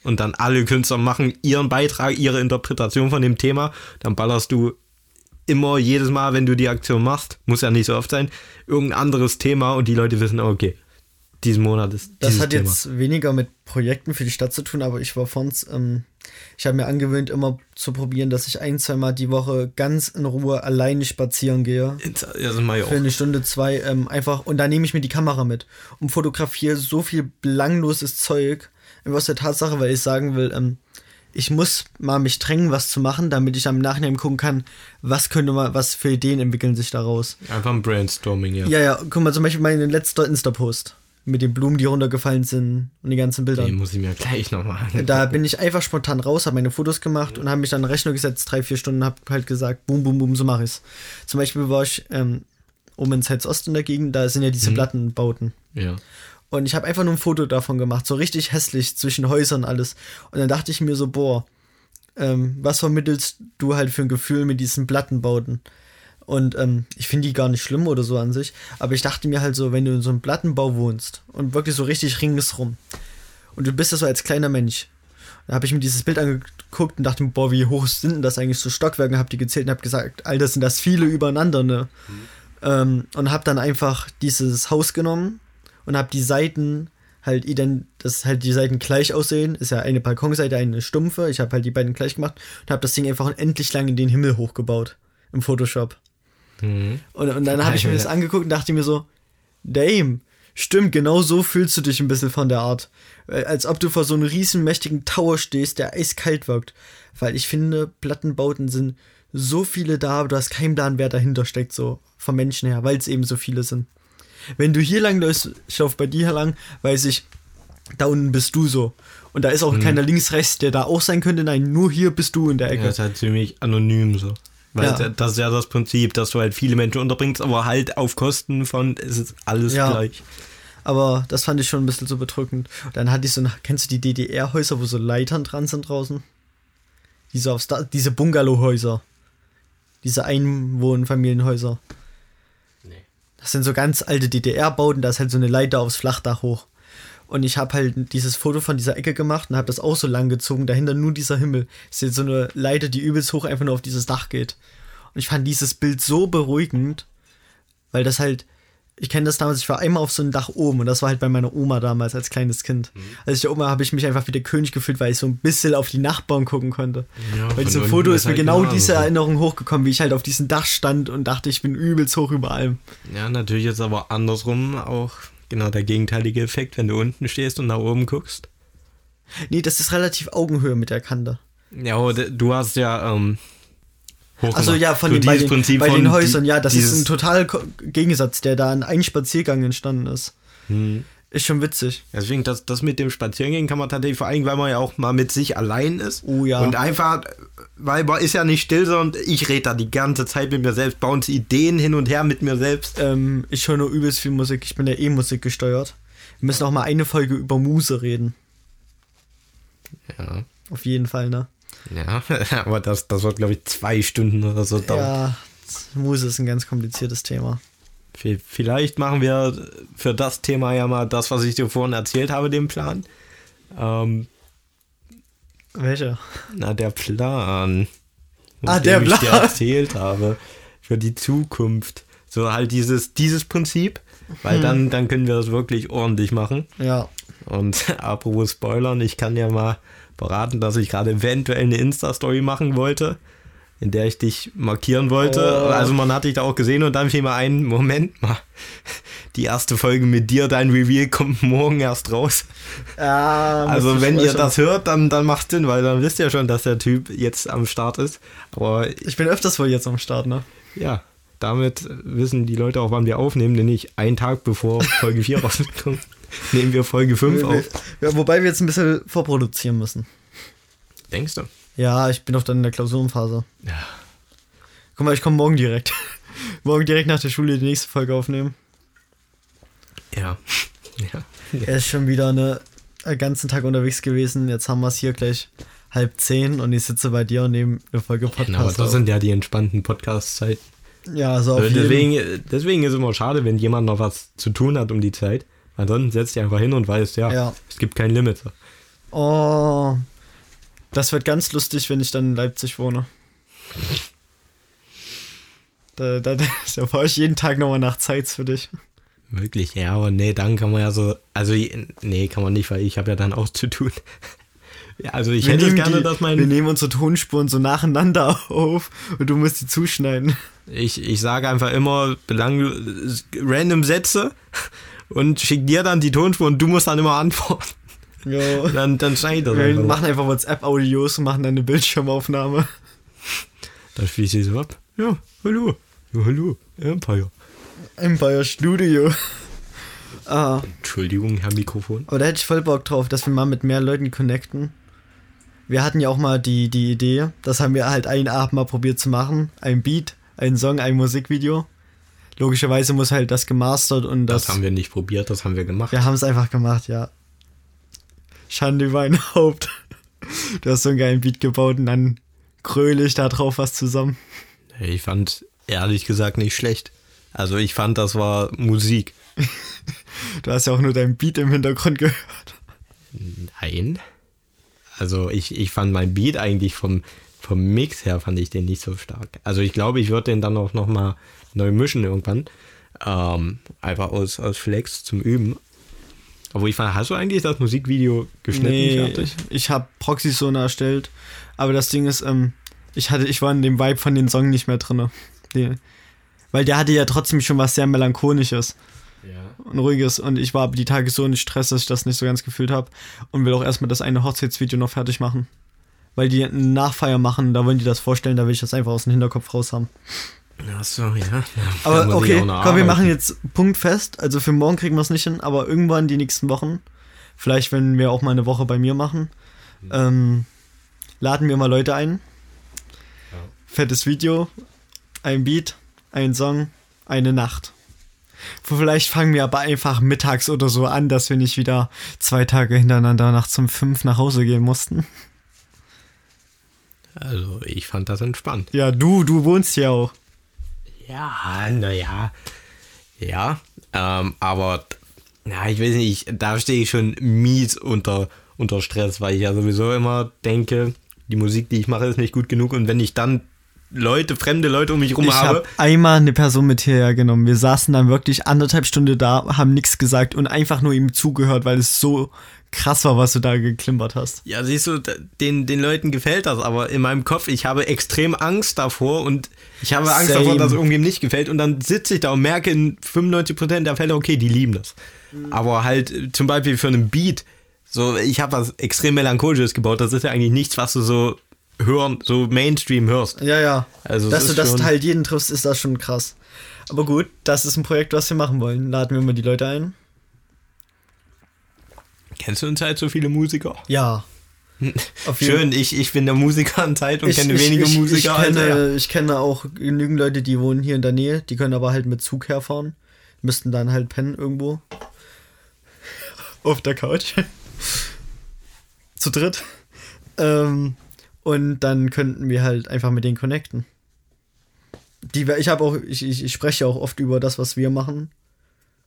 und dann alle Künstler machen ihren Beitrag, ihre Interpretation von dem Thema. Dann ballerst du immer jedes Mal, wenn du die Aktion machst, muss ja nicht so oft sein, irgendein anderes Thema und die Leute wissen, okay, diesen Monat ist. Das hat Thema. jetzt weniger mit Projekten für die Stadt zu tun, aber ich war von ähm, ich habe mir angewöhnt, immer zu probieren, dass ich ein, zwei Mal die Woche ganz in Ruhe alleine spazieren gehe. Ja, sind wir ja Für eine Stunde, zwei, ähm, einfach, und da nehme ich mir die Kamera mit und fotografiere so viel belangloses Zeug. Aus der Tatsache, weil ich sagen will, ähm, ich muss mal mich drängen, was zu machen, damit ich am Nachhinein gucken kann, was könnte man, was für Ideen entwickeln sich daraus. Einfach ein Brainstorming, ja. Ja, ja, guck mal, zum Beispiel mein letzter Insta-Post mit den Blumen, die runtergefallen sind und die ganzen Bilder. Den muss ich mir gleich nochmal Da bin ich einfach spontan raus, habe meine Fotos gemacht und habe mich dann in Rechnung gesetzt, drei, vier Stunden, habe halt gesagt, boom, boom, boom, so mache ich's. Zum Beispiel war ich ähm, oben in Zeitsost in der Gegend, da sind ja diese mhm. Plattenbauten. Ja. Und ich habe einfach nur ein Foto davon gemacht, so richtig hässlich zwischen Häusern alles. Und dann dachte ich mir so, boah, ähm, was vermittelst du halt für ein Gefühl mit diesen Plattenbauten? Und ähm, ich finde die gar nicht schlimm oder so an sich. Aber ich dachte mir halt so, wenn du in so einem Plattenbau wohnst und wirklich so richtig ringsrum und du bist das so als kleiner Mensch, da habe ich mir dieses Bild angeguckt und dachte mir, boah, wie hoch sind denn das eigentlich so Stockwerke? Hab die gezählt und hab gesagt, Alter, sind das viele übereinander, ne? Mhm. Ähm, und hab dann einfach dieses Haus genommen und hab die Seiten halt ident, dass halt die Seiten gleich aussehen. Ist ja eine Balkonseite, eine stumpfe. Ich habe halt die beiden gleich gemacht und habe das Ding einfach unendlich lang in den Himmel hochgebaut im Photoshop. Mhm. Und, und dann habe ich mir das angeguckt und dachte mir so, Dame, stimmt, genau so fühlst du dich ein bisschen von der Art. Als ob du vor so einem riesen mächtigen Tower stehst, der eiskalt wirkt. Weil ich finde, Plattenbauten sind so viele da, aber du hast keinen Plan, wer dahinter steckt, so vom Menschen her, weil es eben so viele sind. Wenn du hier lang läufst, ich laufe bei dir lang, weiß ich, da unten bist du so. Und da ist auch hm. keiner links, rechts, der da auch sein könnte. Nein, nur hier bist du in der Ecke. Ja, ist halt ziemlich anonym so. Weil ja. das ist ja das Prinzip, dass du halt viele Menschen unterbringst, aber halt auf Kosten von, es ist alles ja. gleich. Aber das fand ich schon ein bisschen so bedrückend. Dann hatte ich so, kennst du die DDR-Häuser, wo so Leitern dran sind draußen? Diese, diese Bungalow-Häuser. Diese Einwohnfamilienhäuser. Nee. Das sind so ganz alte DDR-Bauten, da ist halt so eine Leiter aufs Flachdach hoch. Und ich habe halt dieses Foto von dieser Ecke gemacht und habe das auch so lang gezogen. Dahinter nur dieser Himmel. Es ist jetzt so eine Leiter, die übelst hoch einfach nur auf dieses Dach geht. Und ich fand dieses Bild so beruhigend, weil das halt, ich kenne das damals, ich war einmal auf so einem Dach oben und das war halt bei meiner Oma damals als kleines Kind. Mhm. Als ich da oben habe ich mich einfach wie der König gefühlt, weil ich so ein bisschen auf die Nachbarn gucken konnte. Ja, weil diesem Foto ist mir halt genau diese Erinnerung hochgekommen, wie ich halt auf diesem Dach stand und dachte, ich bin übelst hoch über allem. Ja, natürlich jetzt aber andersrum auch genau der gegenteilige Effekt, wenn du unten stehst und nach oben guckst. Nee, das ist relativ Augenhöhe mit der Kante. Ja, du hast ja. Ähm, also ja, von so den, bei, den, Prinzip bei den Häusern, ja, das ist ein total Gegensatz, der da in einem Spaziergang entstanden ist. Hm. Ist schon witzig. Deswegen, das, das mit dem Spazierengehen kann man tatsächlich, vor allem, weil man ja auch mal mit sich allein ist. Oh ja. Und einfach, weil man ist ja nicht still, sondern ich rede da die ganze Zeit mit mir selbst, bounce Ideen hin und her mit mir selbst. Ähm, ich höre nur übelst viel Musik, ich bin ja eh Musik gesteuert. Wir müssen auch mal eine Folge über Muse reden. Ja. Auf jeden Fall, ne? Ja, aber das, das wird, glaube ich, zwei Stunden oder so dauern. Ja, Muse ist ein ganz kompliziertes Thema. Vielleicht machen wir für das Thema ja mal das, was ich dir vorhin erzählt habe, den Plan. Ähm, Welcher? Na, der Plan. Ah, der Plan. Ich dir erzählt habe. Für die Zukunft. So halt dieses, dieses Prinzip. Weil hm. dann, dann können wir das wirklich ordentlich machen. Ja. Und apropos Spoilern, ich kann ja mal beraten, dass ich gerade eventuell eine Insta-Story machen wollte in der ich dich markieren wollte. Oh. Also man hat dich da auch gesehen und dann fiel mir ein, Moment mal, die erste Folge mit dir, dein Reveal kommt morgen erst raus. Ja, also wenn ihr das hört, dann, dann macht Sinn, weil dann wisst ihr schon, dass der Typ jetzt am Start ist. Aber ich bin öfters wohl jetzt am Start, ne? Ja, damit wissen die Leute auch, wann wir aufnehmen, denn nicht einen Tag bevor Folge 4 rauskommt, nehmen wir Folge 5 auf. Ja, wobei wir jetzt ein bisschen vorproduzieren müssen. Denkst du? Ja, ich bin doch dann in der Klausurenphase. Ja. Guck mal, ich komme morgen direkt. morgen direkt nach der Schule die nächste Folge aufnehmen. Ja. ja. Er ist schon wieder eine, einen ganzen Tag unterwegs gewesen. Jetzt haben wir es hier gleich halb zehn und ich sitze bei dir und nehme eine Folge Podcast. Genau, das auf. sind ja die entspannten Podcast-Zeiten. Ja, so auf deswegen, jeden. deswegen ist es immer schade, wenn jemand noch was zu tun hat um die Zeit. Ansonsten setzt dich einfach hin und weißt, ja, ja, es gibt kein Limit. Oh, das wird ganz lustig, wenn ich dann in Leipzig wohne. Da, da, da fahre ich jeden Tag nochmal nach Zeit für dich. Wirklich, ja, aber nee, dann kann man ja so, also nee, kann man nicht, weil ich habe ja dann auch zu tun. Ja, also ich wir hätte gerne, die, dass mein... Wir nehmen unsere Tonspuren so nacheinander auf und du musst die zuschneiden. Ich, ich sage einfach immer belang, random Sätze und schick dir dann die Tonspuren und du musst dann immer antworten. Jo. Dann, dann schneid das. Wir einfach. machen einfach WhatsApp-Audios und machen dann eine Bildschirmaufnahme. Dann spielst du so ab. Ja, hallo. Ja, hallo. Empire. Empire Studio. ah. Entschuldigung, Herr Mikrofon. Aber da hätte ich voll Bock drauf, dass wir mal mit mehr Leuten connecten. Wir hatten ja auch mal die, die Idee, das haben wir halt einen Abend mal probiert zu machen. Ein Beat, ein Song, ein Musikvideo. Logischerweise muss halt das gemastert und das. Das haben wir nicht probiert, das haben wir gemacht. Wir haben es einfach gemacht, ja. Schande über ein Haupt. Du hast so einen geilen Beat gebaut und dann kröle ich da drauf was zusammen. Ich fand ehrlich gesagt nicht schlecht. Also ich fand, das war Musik. du hast ja auch nur deinen Beat im Hintergrund gehört. Nein. Also ich, ich fand mein Beat eigentlich vom, vom Mix her fand ich den nicht so stark. Also ich glaube, ich würde den dann auch nochmal neu mischen irgendwann. Ähm, einfach aus, aus Flex zum Üben. Aber ich fand, hast du eigentlich das Musikvideo geschnitten Nee, fertig? ich habe Proxy so erstellt. Aber das Ding ist, ähm, ich hatte, ich war in dem Vibe von den Song nicht mehr drin. weil der hatte ja trotzdem schon was sehr melancholisches Ja. und ruhiges. Und ich war aber die Tage so in Stress, dass ich das nicht so ganz gefühlt habe. Und will auch erstmal das eine Hochzeitsvideo noch fertig machen. Weil die eine Nachfeier machen, da wollen die das vorstellen, da will ich das einfach aus dem Hinterkopf raus haben. Ach so, ja. ja Aber okay, komm, noch wir arbeiten. machen jetzt Punkt fest. Also für morgen kriegen wir es nicht hin, aber irgendwann die nächsten Wochen, vielleicht wenn wir auch mal eine Woche bei mir machen, ähm, laden wir mal Leute ein. Ja. Fettes Video, ein Beat, ein Song, eine Nacht. Vielleicht fangen wir aber einfach mittags oder so an, dass wir nicht wieder zwei Tage hintereinander nachts um fünf nach Hause gehen mussten. Also, ich fand das entspannt. Ja, du, du wohnst ja auch. Ja, naja. Ja, ähm, aber, na, ich weiß nicht, da stehe ich schon mies unter, unter Stress, weil ich ja sowieso immer denke, die Musik, die ich mache, ist nicht gut genug und wenn ich dann Leute, fremde Leute um mich rum Ich habe, habe einmal eine Person mit hierher genommen. Wir saßen dann wirklich anderthalb Stunden da, haben nichts gesagt und einfach nur ihm zugehört, weil es so krass war, was du da geklimpert hast. Ja, siehst du, den, den Leuten gefällt das, aber in meinem Kopf, ich habe extrem Angst davor und ich habe Angst Same. davor, dass es irgendwem nicht gefällt und dann sitze ich da und merke in 95% der Fälle, okay, die lieben das. Aber halt äh, zum Beispiel für einen Beat, so, ich habe was extrem Melancholisches gebaut, das ist ja eigentlich nichts, was du so hören, so Mainstream hörst. Ja, ja. Also Dass du das halt jeden triffst, ist das schon krass. Aber gut, das ist ein Projekt, was wir machen wollen. Laden wir mal die Leute ein. Kennst du in Zeit so viele Musiker? Ja. Schön, ich, ich bin der Musiker in Zeit und Ich, kenne ich, wenige ich, Musiker. ich, als kenne, ich kenne auch genügend Leute, die wohnen hier in der Nähe. Die können aber halt mit Zug herfahren. Müssten dann halt pennen irgendwo. Auf der Couch. Zu dritt. Ähm, und dann könnten wir halt einfach mit denen connecten. Die, ich habe auch, ich, ich, ich spreche auch oft über das, was wir machen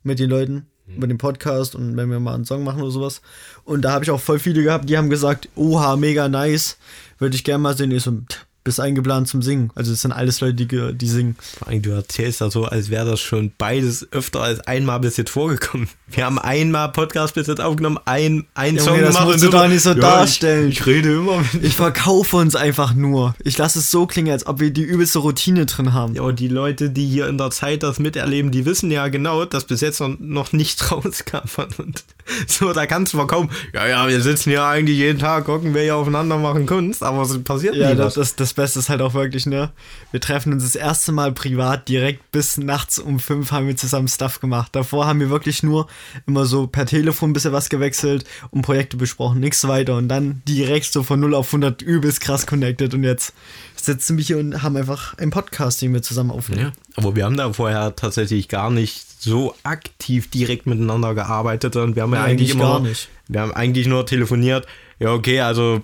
mit den Leuten, über den Podcast und wenn wir mal einen Song machen oder sowas. Und da habe ich auch voll viele gehabt, die haben gesagt, oha, mega nice, würde ich gerne mal sehen. Ich so, "Tch, bist eingeplant zum Singen. Also das sind alles Leute, die, die singen. Vor allem, du erzählst das so, als wäre das schon beides öfter als einmal bis jetzt vorgekommen. Wir haben einmal Podcast bis jetzt aufgenommen, ein, ein Junge, Song das gemacht. musst und du doch nicht so ja, darstellen. Ich, ich rede immer mit Ich verkaufe uns einfach nur. Ich lasse es so klingen, als ob wir die übelste Routine drin haben. Ja, aber die Leute, die hier in der Zeit das miterleben, die wissen ja genau, dass bis jetzt noch, noch nicht rauskam. Und so, da kannst du verkaufen. Ja, ja, wir sitzen hier eigentlich jeden Tag, gucken wir hier aufeinander, machen Kunst, aber es passiert Ja, nie das, was. das, das Beste ist halt auch wirklich, ne? Wir treffen uns das erste Mal privat direkt bis nachts um fünf haben wir zusammen Stuff gemacht. Davor haben wir wirklich nur immer so per Telefon ein bisschen was gewechselt und Projekte besprochen, nichts weiter. Und dann direkt so von 0 auf 100 übelst krass connected. Und jetzt sitzen wir hier und haben einfach einen Podcast, den wir zusammen aufnehmen. Ja, aber wir haben da vorher tatsächlich gar nicht so aktiv direkt miteinander gearbeitet und wir haben ja Nee, eigentlich eigentlich immer gar nur, nicht. wir haben eigentlich nur telefoniert. Ja, okay, also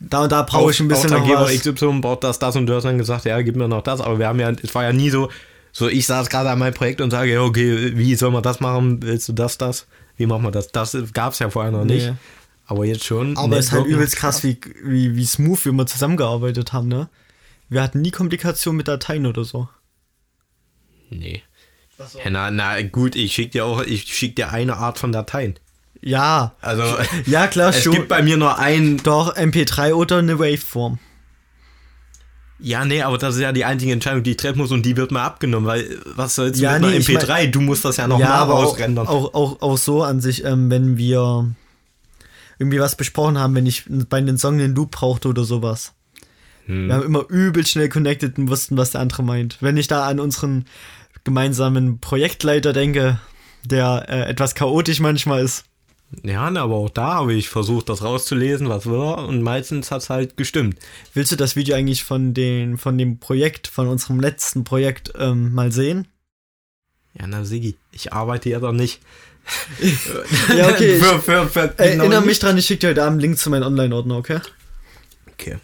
Da und da brauche ich ein bisschen noch Auftraggeber was. XY braucht das, das und du hast dann gesagt, ja, gib mir noch das, aber wir haben ja, es war ja nie so, so ich saß gerade an meinem Projekt und sage, ja, okay, wie soll man das machen? Willst du das, das? Wie machen wir das? Das gab es ja vorher noch nicht. Nee. Aber jetzt schon. Aber es ist halt übelst krass, wie, wie, wie smooth wir immer zusammengearbeitet haben, ne? Wir hatten nie Komplikation mit Dateien oder so. Nee. Ja, na, na gut, ich schick dir auch, ich schick dir eine Art von Dateien. Ja. Also Ja, klar, es schon. gibt bei mir nur ein. Doch, MP3 oder eine Waveform. Ja, nee, aber das ist ja die einzige Entscheidung, die ich treffen muss und die wird mir abgenommen, weil was sollst du Ja, mit einer nee, ich MP3? mein- du musst das ja noch ja, mal ausrendern. auch, auch, auch so an sich, ähm, wenn wir irgendwie was besprochen haben, wenn ich bei einem Song den Loop brauchte oder sowas. Hm. Wir haben immer übel schnell connected und wussten, was der andere meint. Wenn ich da an unseren gemeinsamen Projektleiter denke, der äh, etwas chaotisch manchmal ist. Ja, ne, aber auch da habe ich versucht, das rauszulesen, was will er, und meistens hat es halt gestimmt. Willst du das Video eigentlich von, den, von dem Projekt, von unserem letzten Projekt ähm, mal sehen? Ja, na Sigi, ich arbeite ja doch nicht. Ja, okay. für, für, für, äh, erinnere mich dran, ich schicke dir heute Abend einen Link zu meinem Online-Ordner, okay? Okay.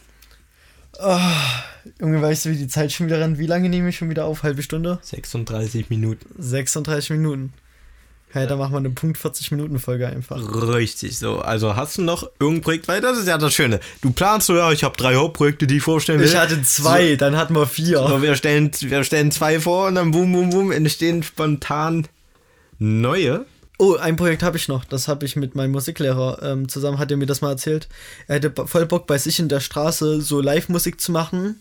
Junge, weißt du, wie die Zeit schon wieder rennt? Wie lange nehme ich schon wieder auf? Halbe Stunde? 36 Minuten. 36 Minuten. Ja, dann machen wir eine Punkt 40 Minuten Folge einfach. Richtig so. Also hast du noch irgendein Projekt? Weil das ist ja das Schöne. Du planst so, ja, ich habe drei Hauptprojekte, die ich vorstellen will. Ich hatte zwei, dann hatten wir vier. So, wir, stellen, wir stellen zwei vor und dann boom, boom, boom, entstehen spontan neue. Oh, ein Projekt habe ich noch. Das habe ich mit meinem Musiklehrer ähm, zusammen, hat er mir das mal erzählt. Er hätte voll Bock, bei sich in der Straße so Live-Musik zu machen.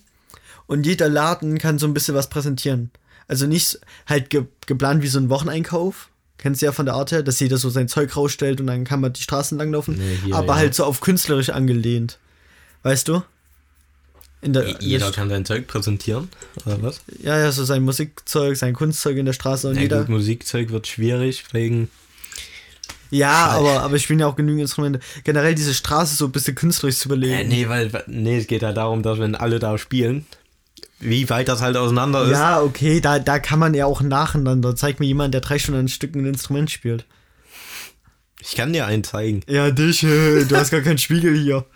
Und jeder Laden kann so ein bisschen was präsentieren. Also nicht halt ge geplant wie so ein Wocheneinkauf. Kennst du ja von der Art her, dass jeder so sein Zeug rausstellt und dann kann man die Straßen langlaufen. Nee, hier, aber ja. halt so auf künstlerisch angelehnt. Weißt du? Der, jeder kann sein Zeug präsentieren, oder was? Ja, ja, so sein Musikzeug, sein Kunstzeug in der Straße und ja, jeder. Gut, Musikzeug wird schwierig wegen. Ja, aber, aber ich spiele ja auch genügend Instrumente. Generell diese Straße so ein bisschen künstlerisch zu überlegen. Äh, nee, weil, nee, es geht ja darum, dass wenn alle da spielen, wie weit das halt auseinander ist. Ja, okay, da, da kann man ja auch nacheinander. Zeig mir jemand, der drei Stunden ein Stück ein Instrument spielt. Ich kann dir einen zeigen. Ja, dich, äh, du hast gar keinen Spiegel hier.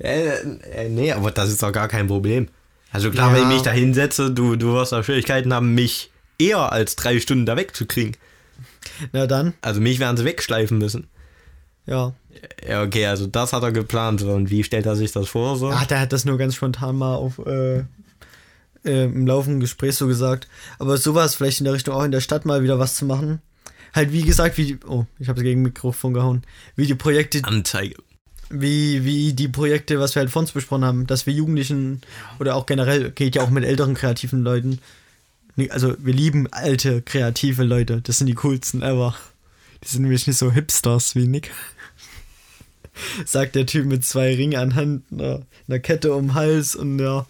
Äh, äh, nee, aber das ist doch gar kein Problem. Also klar, ja. wenn ich mich da hinsetze, du, du wirst da Schwierigkeiten haben, mich eher als drei Stunden da wegzukriegen. Na dann. Also mich werden sie wegschleifen müssen. Ja. Ja, okay, also das hat er geplant. Und wie stellt er sich das vor? So? Ach, der hat das nur ganz spontan mal auf, äh, äh, im laufenden Gespräch so gesagt. Aber sowas vielleicht in der Richtung auch in der Stadt mal wieder was zu machen. Halt, wie gesagt, wie die, oh, ich habe gegen Mikrofon gehauen. Wie die Projekte. Anzeige wie, wie die Projekte, was wir halt von uns besprochen haben, dass wir Jugendlichen oder auch generell, geht ja auch mit älteren kreativen Leuten, also wir lieben alte kreative Leute, das sind die coolsten ever. Die sind nämlich nicht so Hipsters wie Nick. Sagt der Typ mit zwei Ringen an Hand, einer, einer Kette um den Hals und der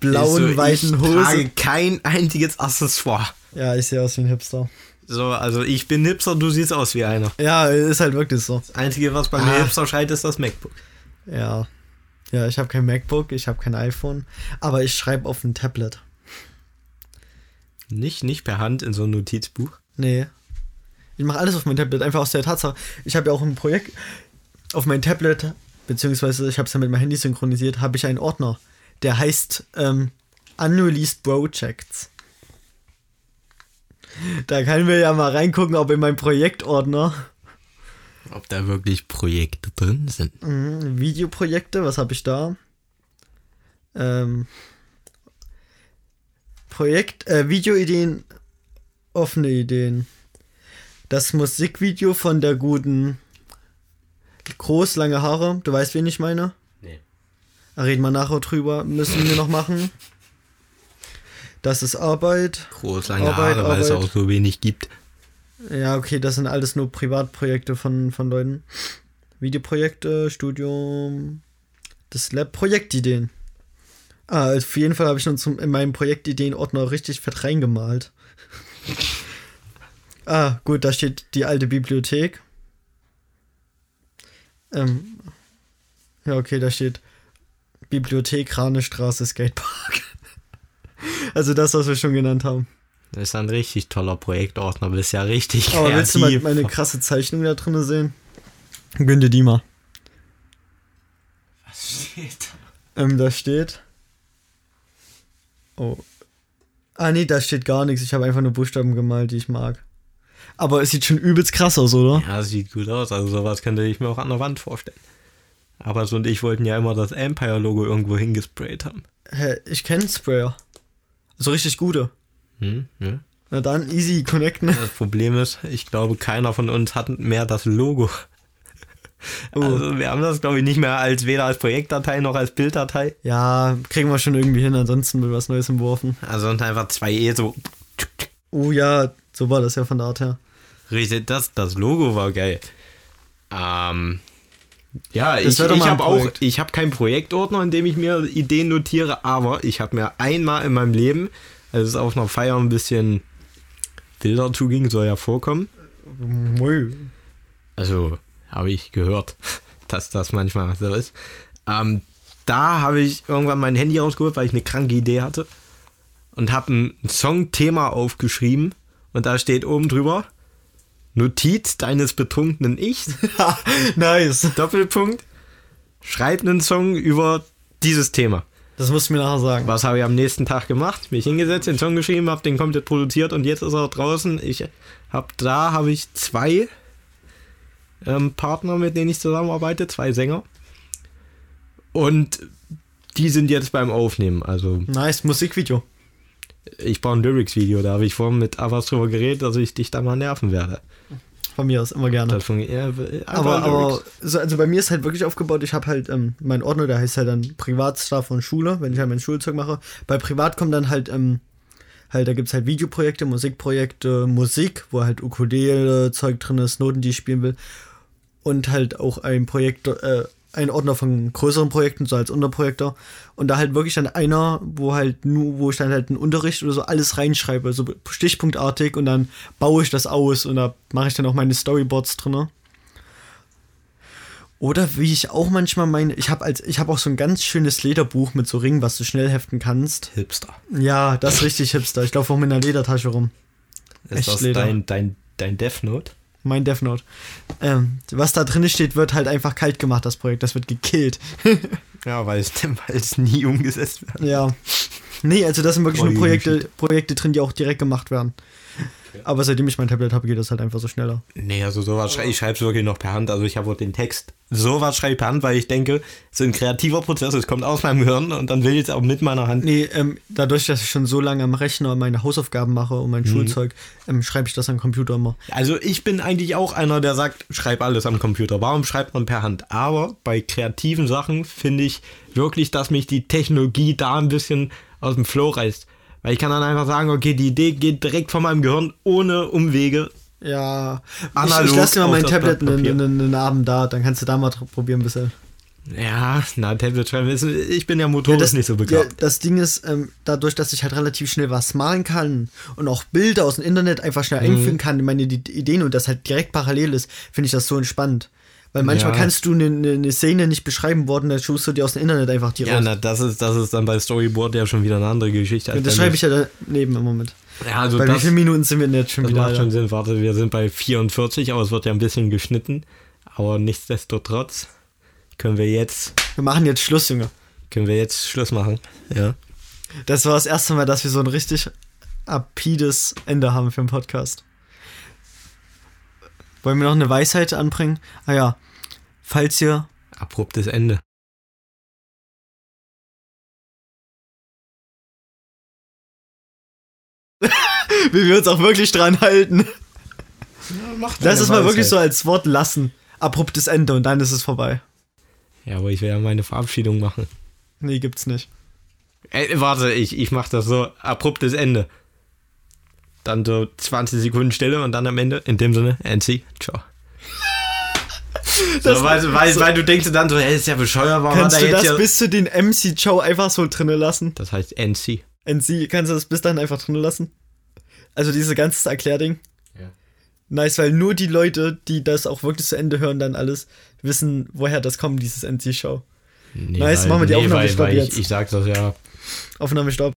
blauen, so, weiten Hose. Ich trage kein einziges Accessoire. Ja, ich sehe aus wie ein Hipster. So, also ich bin Hipster, du siehst aus wie einer. Ja, ist halt wirklich so. Das Einzige, was bei ah. mir Hipster schreit, ist das MacBook. Ja. Ja, ich habe kein MacBook, ich habe kein iPhone, aber ich schreibe auf ein Tablet. Nicht, nicht per Hand in so ein Notizbuch? Nee. Ich mache alles auf mein Tablet, einfach aus der Tatsache. Ich habe ja auch ein Projekt auf mein Tablet, beziehungsweise ich habe es ja mit meinem Handy synchronisiert, habe ich einen Ordner, der heißt ähm, Unreleased Projects. Da können wir ja mal reingucken, ob in meinem Projektordner. Ob da wirklich Projekte drin sind. Mhm, Videoprojekte, was habe ich da? Ähm, Projekt, äh, Videoideen, offene Ideen. Das Musikvideo von der guten Groß, lange Haare. Du weißt, wen ich meine? Da reden wir nachher drüber. Müssen wir noch machen. Das ist Arbeit. Groß lange Arbeit, Haare, weil es auch so wenig gibt. Ja, okay, das sind alles nur Privatprojekte von, von Leuten. Videoprojekte, Studium, das Lab, Projektideen. Ah, auf jeden Fall habe ich uns in meinem Projektideen-Ordner richtig fett reingemalt. ah, gut, da steht die alte Bibliothek. Ähm, ja, okay, da steht Bibliothek Ranestraße Skatepark. Also das, was wir schon genannt haben. Das ist ein richtig toller Projektordner, bist ja richtig Aber kreativ. willst du mal meine krasse Zeichnung da drin sehen? Gönn dir die mal. Was steht da? Ähm, da steht... Oh. Ah, nee, da steht gar nichts. Ich habe einfach nur Buchstaben gemalt, die ich mag. Aber es sieht schon übelst krass aus, oder? Ja, sieht gut aus. Also sowas könnte ich mir auch an der Wand vorstellen. Aber so und ich wollten ja immer das Empire-Logo irgendwo hingesprayt haben. Hä, ich kenne Sprayer. So richtig gute. Hm, ja. Na dann, easy connecten. Das Problem ist, ich glaube, keiner von uns hat mehr das Logo. Uh. Also wir haben das, glaube ich, nicht mehr als weder als Projektdatei noch als Bilddatei. Ja, kriegen wir schon irgendwie hin, ansonsten wird was Neues entworfen. Also und einfach zwei E so. Oh ja, so war das ja von der Art her. Richtig, das, das Logo war geil. Ähm, ja, das ich, ich habe auch, ich habe keinen Projektordner, in dem ich mir Ideen notiere, aber ich habe mir einmal in meinem Leben, als es auf einer Feier ein bisschen wilder zuging, soll ja vorkommen. Also, habe ich gehört, dass das manchmal so ist. Ähm, da habe ich irgendwann mein Handy rausgeholt, weil ich eine kranke Idee hatte und habe ein Songthema aufgeschrieben und da steht oben drüber Notiz deines betrunkenen Ichs. nice. Doppelpunkt. Schreib einen Song über dieses Thema. Das musst du mir nachher sagen. Was habe ich am nächsten Tag gemacht? Mich hingesetzt, den Song geschrieben, habe den komplett produziert und jetzt ist er draußen. Ich habe da habe ich zwei ähm, Partner, mit denen ich zusammenarbeite, zwei Sänger. Und die sind jetzt beim Aufnehmen. Also nice Musikvideo. Ich brauche ein Lyrics-Video, da habe ich vorhin mit Avas drüber geredet, dass ich dich da mal nerven werde. Von mir aus, immer gerne. Funktioniert. Ja, aber, aber so, also bei mir ist halt wirklich aufgebaut, ich habe halt ähm, meinen Ordner, der heißt halt dann Privatstaff und Schule, wenn ich halt mein Schulzeug mache. Bei Privat kommt dann halt, ähm, halt, da gibt es halt Videoprojekte, Musikprojekte, Musik, wo halt Ukulele-Zeug drin ist, Noten, die ich spielen will. Und halt auch ein Projekt, äh, ein Ordner von größeren Projekten, so als Unterprojektor. Und da halt wirklich dann einer, wo halt nur, wo ich dann halt einen Unterricht oder so alles reinschreibe, so stichpunktartig und dann baue ich das aus und da mache ich dann auch meine Storyboards drin. Oder wie ich auch manchmal meine, ich habe als ich habe auch so ein ganz schönes Lederbuch mit so Ringen, was du schnell heften kannst. Hipster. Ja, das ist richtig Hipster. Ich laufe auch mit einer Ledertasche rum. Ist Echt das Leder. dein, dein, dein Death Note? Mein Death Note. Ähm, was da drin steht, wird halt einfach kalt gemacht, das Projekt. Das wird gekillt. ja, weil es, weil es nie umgesetzt wird. Ja. Nee, also das sind wirklich nur Projekte, Projekte drin, die auch direkt gemacht werden. Aber seitdem ich mein Tablet habe, geht das halt einfach so schneller. Nee, also sowas schrei ich schreibe es wirklich noch per Hand. Also ich habe den Text sowas schreibe ich per Hand, weil ich denke, es ist ein kreativer Prozess, es kommt aus meinem Gehirn und dann will ich es auch mit meiner Hand. Nee, ähm, dadurch, dass ich schon so lange am Rechner meine Hausaufgaben mache und mein mhm. Schulzeug, ähm, schreibe ich das am Computer immer. Also ich bin eigentlich auch einer, der sagt, schreib alles am Computer. Warum schreibt man per Hand? Aber bei kreativen Sachen finde ich wirklich, dass mich die Technologie da ein bisschen aus dem Flow reißt. Weil ich kann dann einfach sagen, okay, die Idee geht direkt von meinem Gehirn ohne Umwege. Ja, Analog ich, ich lasse dir mal mein Tablet einen, einen, einen Abend da, dann kannst du da mal probieren ein bisschen. Ja, na, Tablet schreiben, ich bin ja motorisch ja, das, nicht so begabt. Ja, das Ding ist, ähm, dadurch, dass ich halt relativ schnell was malen kann und auch Bilder aus dem Internet einfach schnell mhm. einfügen kann in meine Ideen und das halt direkt parallel ist, finde ich das so entspannt. Weil manchmal ja. kannst du eine, eine Szene nicht beschreiben worden, dann schust du dir aus dem Internet einfach die ja, raus. Ja, das ist, das ist dann bei Storyboard ja schon wieder eine andere Geschichte. Ja, das schreibe ich ja daneben im Moment. Ja, also bei das, wie vielen Minuten sind wir denn jetzt schon das wieder? Macht schon Sinn. Warte, wir sind bei 44, aber es wird ja ein bisschen geschnitten. Aber nichtsdestotrotz können wir jetzt. Wir machen jetzt Schluss, Junge. Können wir jetzt Schluss machen? Ja. Das war das erste Mal, dass wir so ein richtig apides Ende haben für den Podcast. Wollen wir noch eine Weisheit anbringen? Ah ja, falls ihr. Abruptes Ende. Wie wir uns auch wirklich dran halten. Ja, das ist mal wirklich so als Wort lassen. Abruptes Ende und dann ist es vorbei. Ja, aber ich werde ja meine Verabschiedung machen. Nee, gibt's nicht. Ey, warte, ich, ich mach das so. Abruptes Ende dann so 20 Sekunden Stille und dann am Ende, in dem Sinne, NC, ciao. so, weil, weil, so, weil du denkst dann so, hey, ist ja bescheuert, warum Kannst du das ja bis zu den MC Ciao einfach so drinnen lassen? Das heißt NC. NC, kannst du das bis dahin einfach drinnen lassen? Also diese ganze Erklärding. Ja. Nice, weil nur die Leute, die das auch wirklich zu Ende hören, dann alles wissen, woher das kommt, dieses NC-Show. Nee, nice, weil, machen wir die nee, Aufnahme weil jetzt. Ich, ich sag das ja. Aufnahme stopp.